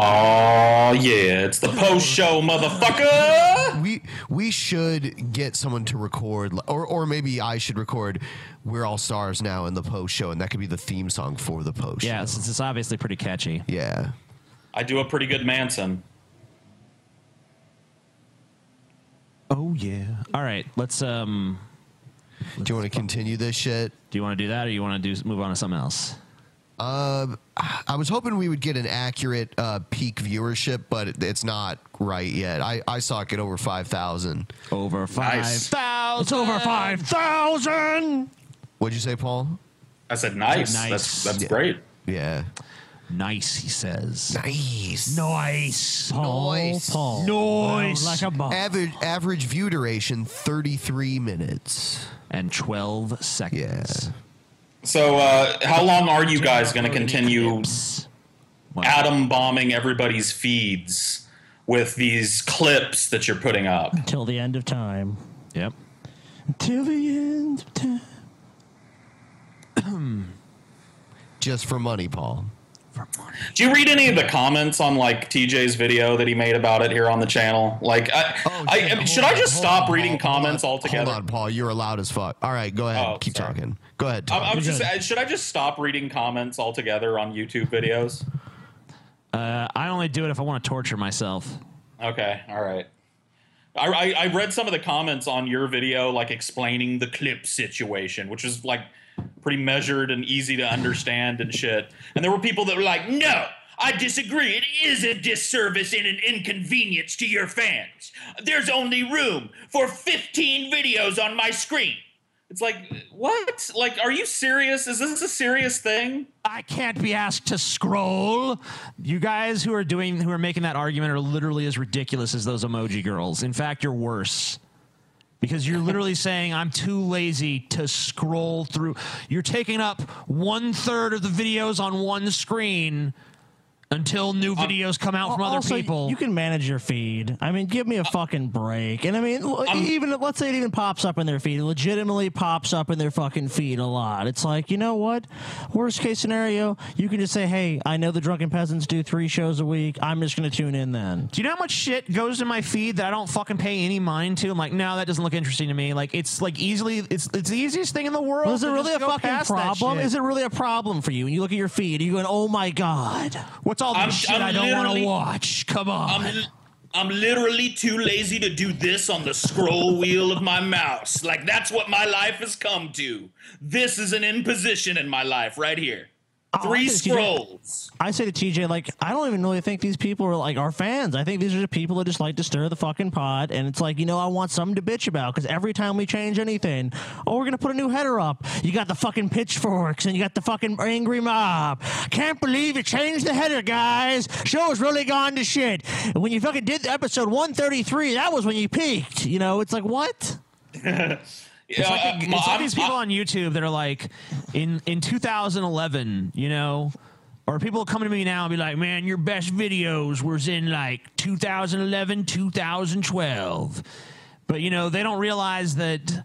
Oh yeah, it's the post show, motherfucker. We we should get someone to record, or or maybe I should record. We're all stars now in the post show, and that could be the theme song for the post. Yeah, show. since it's obviously pretty catchy. yeah. I do a pretty good Manson. Oh yeah. All right, let's um. Do you want to continue this shit? Do you want to do that, or you want to do move on to something else? Uh, I was hoping we would get an accurate uh, peak viewership, but it, it's not right yet. I, I saw it get over five thousand. Over 5,000. Nice. It's over five thousand. What'd you say, Paul? I said nice. Nice. That's that's Yeah. great. Yeah. Nice, he says. Nice. Nice. Paul, Nice. Paul. Nice. Like a bomb. Average average view duration thirty three minutes. And twelve seconds. So, uh, how long are you guys going to continue atom bombing everybody's feeds with these clips that you're putting up? until the end of time. Yep. Till the end of time. Just for money, Paul. Do you read any of the comments on like TJ's video that he made about it here on the channel? Like, I, Oh, I, shit, hold should I just stop on, reading Paul, hold comments on, altogether? Hold on, Paul. You're allowed as fuck. All right, go ahead. Oh, Keep sorry. talking. Go ahead. Tom. I was just, good. should I just stop reading comments altogether on YouTube videos? Uh, I only do it if I want to torture myself. Okay, all right. I, I, I read some of the comments on your video, like explaining the clip situation, which is like pretty measured and easy to understand and shit. And there were people that were like, "No, I disagree. It is a disservice and an inconvenience to your fans. There's only room for 15 videos on my screen." It's like, what? Like, are you serious? Is this a serious thing? I can't be asked to scroll. You guys who are doing who are making that argument are literally as ridiculous as those emoji girls. In fact, you're worse. Because you're literally saying I'm too lazy to scroll through. You're taking up one third of the videos on one screen until new uh, videos come out from other also, people. You can manage your feed. I mean, give me a uh, fucking break. And I mean, l- even let's say it even pops up in their feed, it legitimately pops up in their fucking feed a lot. It's like, you know what? Worst case scenario, you can just say, "Hey, I know the drunken peasants do three shows a week. I'm just going to tune in then." Do you know how much shit goes in my feed that I don't fucking pay any mind to? I'm like, no, that doesn't look interesting to me. Like, it's like easily, it's it's the easiest thing in the world. Well, is it really a fucking problem? Is it really a problem for you? When you look at your feed, and you going, "Oh my god." What's all this I'm- shit I'm I don't want to watch? Come on. I'm, I'm literally too lazy to do this on the scroll wheel of my mouse. Like, that's what my life has come to. This is an imposition in my life right here. Oh, Three I scrolls. I say to TJ, like, I don't even really think these people are like our fans. I think these are just people that just like to stir the fucking pot. And it's like, you know, I want something to bitch about because every time we change anything, oh, we're gonna put a new header up. You got the fucking pitchforks and you got the fucking angry mob. Can't believe you changed the header, guys. Show's really gone to shit. And when you fucking did episode 133, that was when you peaked. You know, it's like what? It's like, Uh, it's like these people on YouTube that are like, in in 2011, you know, or people come to me now and be like, "Man, your best videos was in like 2011, 2012," but you know, they don't realize that.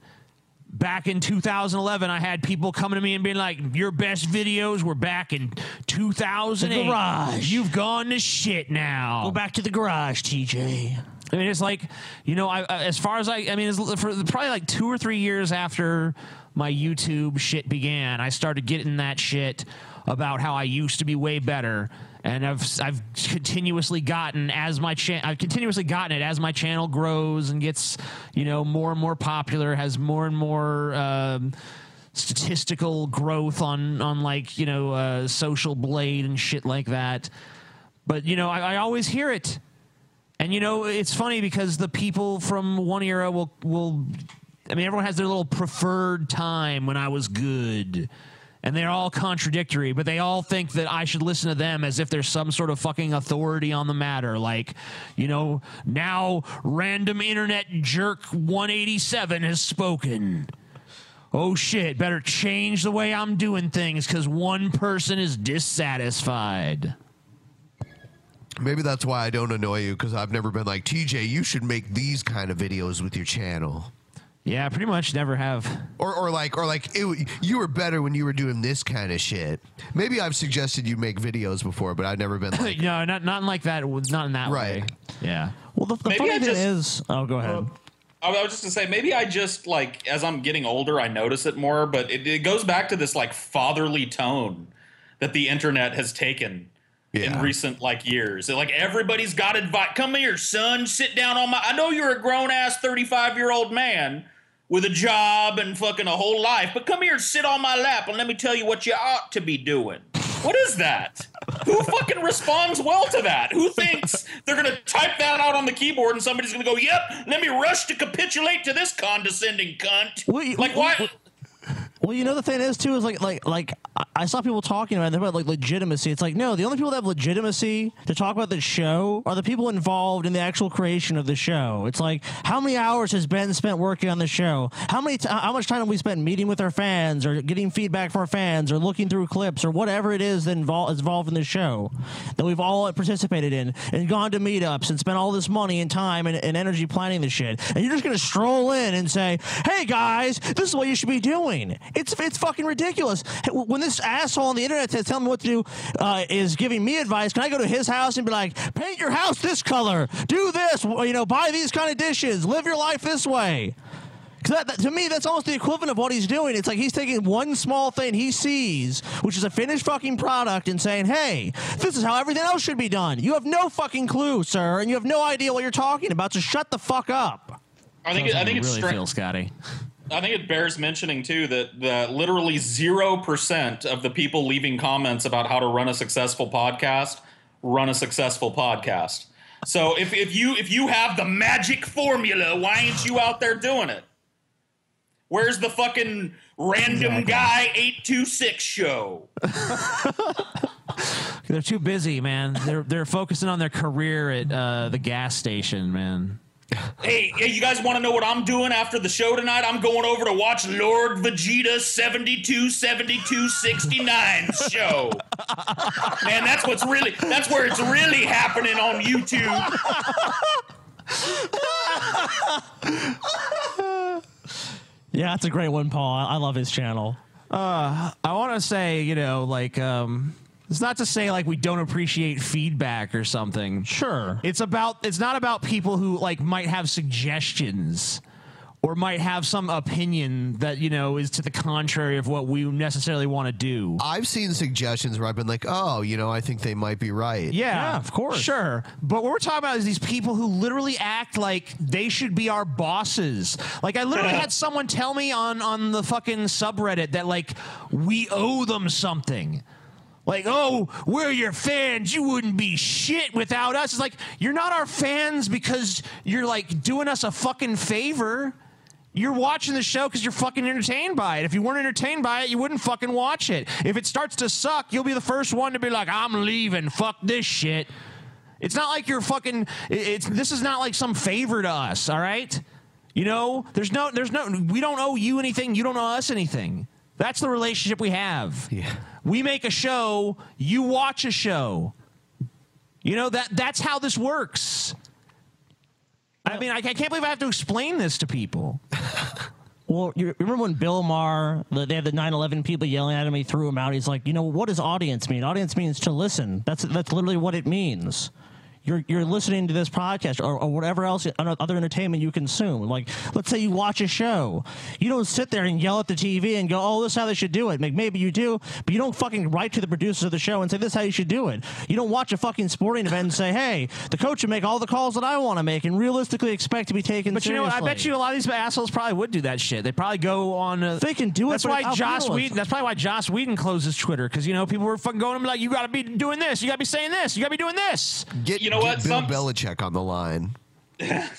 Back in 2011, I had people coming to me and being like, "Your best videos were back in 2008. The garage. You've gone to shit now." Go back to the garage, TJ. I mean, it's like, you know, I, as far as I, I mean, for probably like two or three years after my YouTube shit began, I started getting that shit about how I used to be way better, and I've I've continuously gotten as my cha- I've continuously gotten it as my channel grows and gets, you know, more and more popular, has more and more. Um, statistical growth on on like you know uh, social blade and shit like that but you know I, I always hear it and you know, it's funny because the people from one era will will I mean everyone has their little preferred time when I was good. And they're all contradictory, but they all think that I should listen to them as if there's some sort of fucking authority on the matter. Like, you know, now random internet jerk 187 has spoken. Oh shit, better change the way I'm doing things because one person is dissatisfied. Maybe that's why I don't annoy you because I've never been like TJ. You should make these kind of videos with your channel. Yeah, pretty much never have. Or, or like, or like, it, you were better when you were doing this kind of shit. Maybe I've suggested you make videos before, but I've never been like, no, not not like that. Not in that Right. way. Yeah. Well, the, the funny I thing just- is, oh, go ahead. Uh, I was just gonna say maybe I just like as I'm getting older I notice it more, but it, it goes back to this like fatherly tone that the internet has taken Yeah. in recent like years. Like everybody's got advice. Come here, son. Sit down on my. I know you're a grown ass 35 year old man with a job and fucking a whole life, but come here, sit on my lap, and let me tell you what you ought to be doing. What is that? Who fucking responds well to that? Who thinks they're gonna type that out on the keyboard and somebody's gonna go, "Yep, let me rush to capitulate to this condescending cunt"? Well, like well, what? Well, you know the thing is too is like like like I- saw people talking about it about like legitimacy. It's like no, the only people that have legitimacy to talk about the show are the people involved in the actual creation of the show. It's like how many hours has Ben spent working on the show? How many t- how much time have we spent meeting with our fans or getting feedback from our fans or looking through clips or whatever it is that is involved in the show that we've all participated in and gone to meetups and spent all this money and time and, and energy planning the shit. And you're just gonna stroll in and say, "Hey guys, this is what you should be doing." It's it's fucking ridiculous. When this asshole on the internet that's telling me what to do uh, is giving me advice, can I go to his house and be like, "Paint your house this color, do this, you know, buy these kind of dishes, live your life this way"? 'Cause that, that- to me, that's almost the equivalent of what he's doing. It's like he's taking one small thing he sees, which is a finished fucking product, and saying, "Hey, this is how everything else should be done." You have no fucking clue, sir, and you have no idea what you're talking about. So shut the fuck up. I think it, I think it's really stra- feel, Scotty. I think it bears mentioning too that that literally zero percent of the people leaving comments about how to run a successful podcast run a successful podcast. So if, if you if you have the magic formula, why ain't you out there doing it? Where's the fucking random guy eight two six show? They're too busy, man. They're they're focusing on their career at uh, the gas station, man. Hey, hey, you guys want to know what I'm doing after the show tonight? I'm going over to watch Lord Vegeta 72 72 69 show. Man, that's what's really that's where it's really happening on YouTube. Yeah, that's a great one, Paul. I, I love his channel. I want to say, you know, like, um, it's not to say like we don't appreciate feedback or something. Sure. It's about it's not about people who like might have suggestions or might have some opinion that you know is to the contrary of what we necessarily want to do. I've seen suggestions where I've been like, oh, you know, I think they might be right. Yeah, Yeah, of course. Sure. But what we're talking about is these people who literally act like they should be our bosses. Like I literally had someone tell me on on the fucking subreddit that like we owe them something. Like, oh, we're your fans. You wouldn't be shit without us. It's like, you're not our fans because you're like doing us a fucking favor. You're watching the show because you're fucking entertained by it. If you weren't entertained by it, you wouldn't fucking watch it. If it starts to suck, you'll be the first one to be like, I'm leaving. Fuck this shit. It's not like you're fucking. It's this is not like some favor to us. All right. You know, there's no, there's no. We don't owe you anything. You don't owe us anything. That's the relationship we have. Yeah. We make a show. You watch a show. You know that that's how this works. I mean, I, I can't believe I have to explain this to people. Well, you remember when Bill Maher, the, they had the 9/11 people yelling at him, he threw him out. He's like, you know, what does audience mean? Audience means to listen. That's that's literally what it means. You're, you're listening to this podcast or, or whatever else other entertainment you consume. Like, let's say you watch a show, you don't sit there and yell at the TV and go, "Oh, this is how they should do it." Like, maybe you do, but you don't fucking write to the producers of the show and say, "This is how you should do it." You don't watch a fucking sporting event and say, "Hey, the coach should make all the calls that I want to make," and realistically expect to be taken. But you know what? I bet you a lot of these assholes probably would do that shit. They probably go on. Uh, They can do it, That's why Josh Joss. Whedon. That's probably why Joss Whedon closes Twitter because you know people were fucking going and be like, "You got to be doing this. You got to be saying this. You got to be doing this." Get, You know get what? Bill Some- Belichick on the line.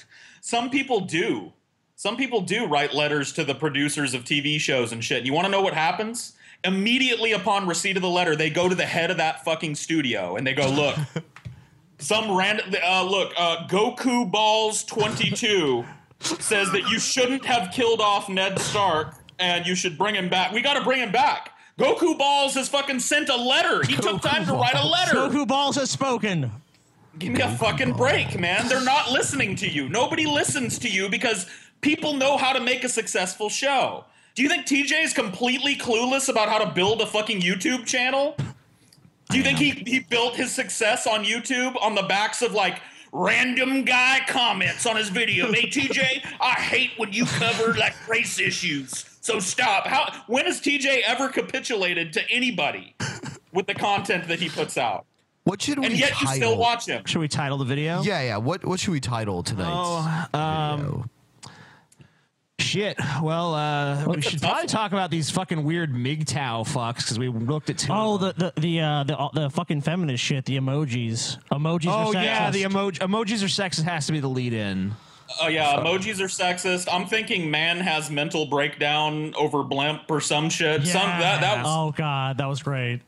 Some people do. Some people do write letters to the producers of TV shows and shit. You want to know what happens? Immediately upon receipt of the letter, they go to the head of that fucking studio and they go, "Look, some random uh, look, uh, Goku Balls 22 says that you shouldn't have killed off Ned Stark and you should bring him back. We got to bring him back." Goku Balls has fucking sent a letter. He took time to write a letter. Goku Balls has spoken. Give me a fucking break, man. They're not listening to you. Nobody listens to you because People know how to make a successful show. Do you think TJ is completely clueless about how to build a fucking YouTube channel? Do you think he, he built his success on YouTube on the backs of like random guy comments on his video? hey TJ, I hate when you cover like race issues. So stop. How when has TJ ever capitulated to anybody with the content that he puts out? What should we And yet you title? still watch him. Should we title the video? Yeah, yeah. What what should we title tonight? Oh, um, shit. Well, uh, we should probably one. talk about these fucking weird MGTOW fucks because we looked at two. Oh, the the the uh, the, the fucking feminist shit. The emojis. Emojis. oh are yeah, the sexist. emoji emojis are sexist has to be the lead in. Oh yeah, emojis are sexist. I'm thinking man has mental breakdown over blimp or some shit. Some that that was Oh god, that was great.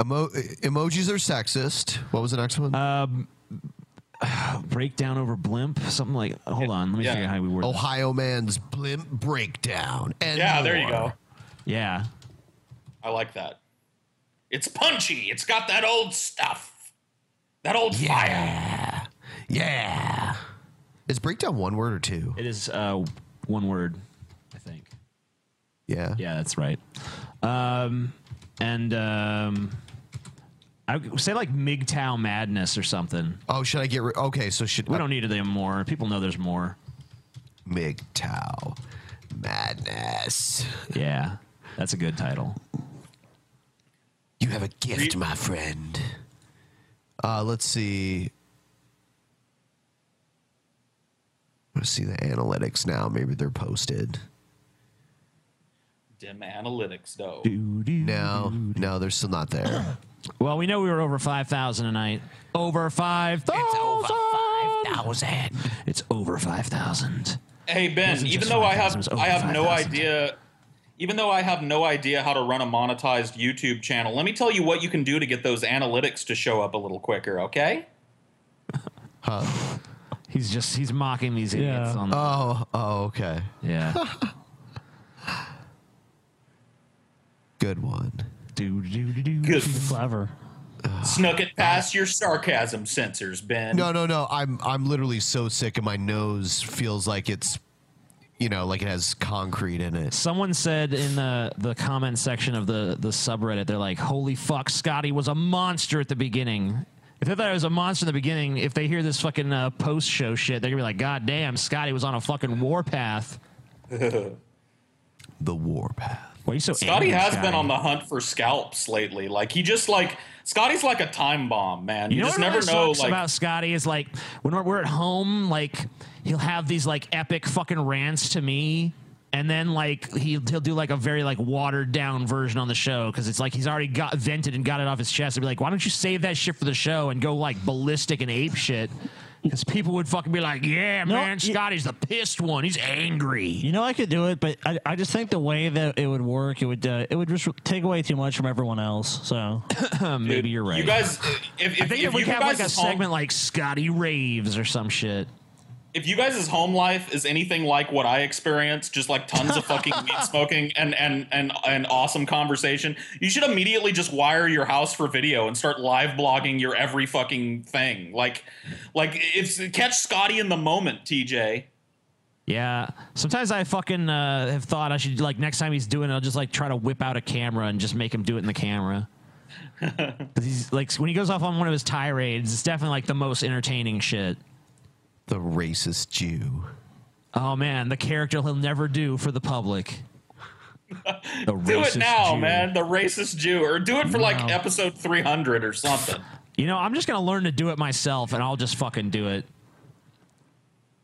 Emo- emojis are sexist. What was the next one? Uh, Breakdown over blimp, something like. Hold on, let me Yeah. figure out how we word. that. Ohio man's blimp breakdown. And yeah. There you go. Yeah, I like that. It's punchy. It's got that old stuff. That old fire. Yeah. Yeah. Is breakdown one word or two? it is uh, one word, I think. Yeah. Yeah, that's right. Um, and um, I say like MGTOW madness or something. Oh, should I get rid? Okay, so should We don't need them more. People know there's more. MGTOW madness. Yeah, that's a good title. You have a gift, my friend. Uh, let's see. Let's see the analytics now. Maybe they're posted. Dim analytics though. No, no, they're still not there. Well, we know we were over 5,000 tonight. Over 5,000. thousand. It's over 5,000. Hey Ben, even just though I have it was over I have no 5,000. idea even though I have no idea how to run a monetized YouTube channel, let me tell you what you can do to get those analytics to show up a little quicker, okay? Huh. He's just, he's mocking these idiots. Yeah. On the, Oh, oh, okay. yeah. Good one. Do, do, do, do. Good. Clever. Snuck it past your sarcasm sensors, Ben. No, no, no. I'm I'm literally so sick, and my nose feels like it's, you know, like it has concrete in it. Someone said in the, the comment section of the, the subreddit, they're like, holy fuck, Scotty was a monster at the beginning. If they thought I was a monster in the beginning, if they hear this fucking uh, post show shit, they're gonna be like, God damn, Scotty was on a fucking warpath. The warpath. Why are you so Scotty angry, has Scotty? been on the hunt for scalps lately. Like he just like Scotty's like a time bomb, man. You, You know just what never really know. sucks Like about Scotty is like when we're, we're at home, like he'll have these like epic fucking rants to me, and then like he he'll do like a very like watered down version on the show because it's like he's already got vented and got it off his chest. And be like, why don't you save that shit for the show and go like ballistic and ape shit? Because people would fucking be like, yeah, No, man, y- Scotty's the pissed one. He's angry. You know, I could do it, but I, I just think the way that it would work, it would uh, it would just take away too much from everyone else. So Maybe you're right. You guys, if, if, I think if if we you have like a guys' home, segment like Scotty raves or some shit. If you guys' home life is anything like what I experienced, just like tons of fucking weed smoking and and and and awesome conversation, you should immediately just wire your house for video and start live blogging your every fucking thing. Like, like it's catch Scotty in the moment, TJ. Yeah. Sometimes I fucking uh, have thought I should like next time he's doing it, I'll just like try to whip out a camera and just make him do it in the camera. he's like when he goes off on one of his tirades, it's definitely like the most entertaining shit. The racist Jew. Oh man, the character he'll never do for the public. The Do it now, Jew. man. The racist Jew, or do it for like episode three hundred or something. You know, I'm just gonna learn to do it myself, and I'll just fucking do it.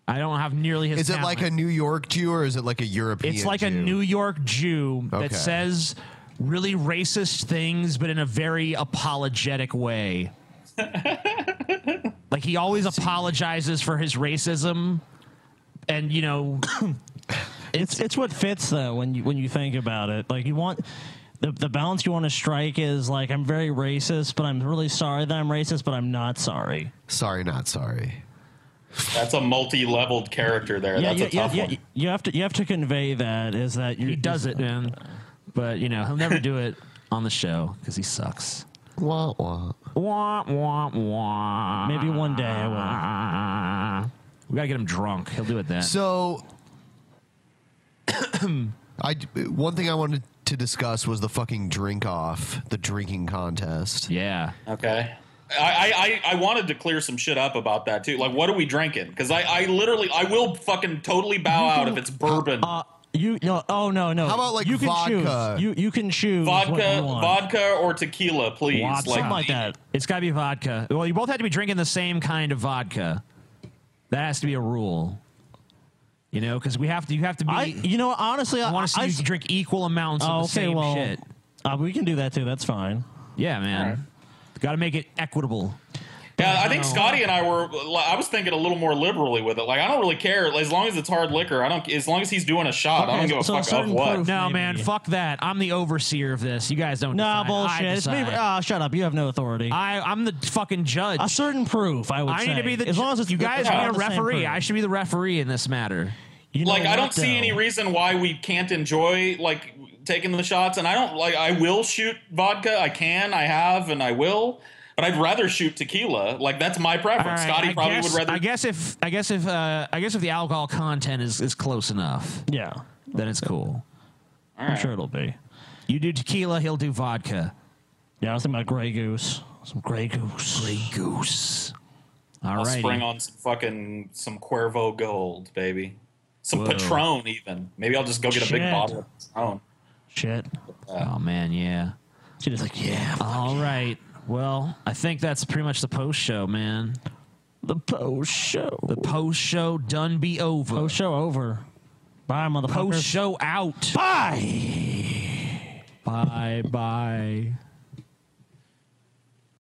I don't have nearly his. Is it like a. New York Jew or is it like a European? It's like a New York Jew Okay. that says really racist things, but in a very apologetic way. like he always apologizes for his racism, and you know, it's it's what fits though when you when you think about it. Like you want the the balance you want to strike is like I'm very racist, but I'm really sorry that I'm racist, but I'm not sorry. Sorry, not sorry. That's a multi-leveled character there. Yeah, That's yeah, a yeah, tough yeah, one. You have to you have to convey that is that you he does it, man. But you know, he'll never do it on the show because he sucks. Wah, wah. Wah, wah, wah. Maybe one day I will. We gotta get him drunk. He'll do it then. So, I one thing I wanted to discuss was the fucking drink off, the drinking contest. yeah. Okay. I, I, I I wanted to clear some shit up about that too. Like, what are we drinking? Because I, I literally I will fucking totally bow out if it's bourbon, Uh, you no. Oh no no. How about, like, you can vodka? choose. You you can choose vodka, vodka or tequila, please. Vodka. something like that. It's gotta be vodka. Well, you both have to be drinking the same kind of vodka. That has to be a rule. You know, because we have to. You have to be. I you know honestly I want to see I, you drink equal amounts Oh, of the okay, same well, shit. Uh, we can do that too. That's fine. Yeah, man. Alright. Got to make it equitable. Yeah, I think Scotty and I were. I was thinking a little more liberally with it. Like, I don't really care as long as it's hard liquor. I don't. As long as he's doing a shot, I don't give a so a fuck of what. proof- No, Maybe. man. Fuck that. I'm the overseer of this. You guys don't. No decide. I bullshit. It's me. decide. Uh, shut up. You have no authority. I, I'm the fucking judge. a certain proof, I would I say. need to be the. as long as it's you guys all need a the same referee. I should be the referee in this matter. You know like, I don't see any reason why we can't enjoy like taking the shots. And I don't like. I will shoot vodka. I can. I have, and I will. But I'd rather shoot tequila. Like that's my preference. All right, Scotty I probably guess, would rather. I guess if I guess if uh, I guess if the alcohol content is, is close enough, Yeah, then it's cool. All I'm right. sure it'll be. You do tequila, he'll do vodka. Yeah, I was thinking about Grey Goose. Some Grey Goose. Grey Goose. All I'll right. spring on some fucking some Cuervo Gold, baby. Some Whoa. Patron, even. Maybe I'll just go get a big bottle of Patron. Shit. Oh man, yeah. She just like, yeah. All right. Well, I think that's pretty much the post show, man. The post show. The post show done be over. post show over. Bye, motherfuckers. Post show out. Bye. Bye bye.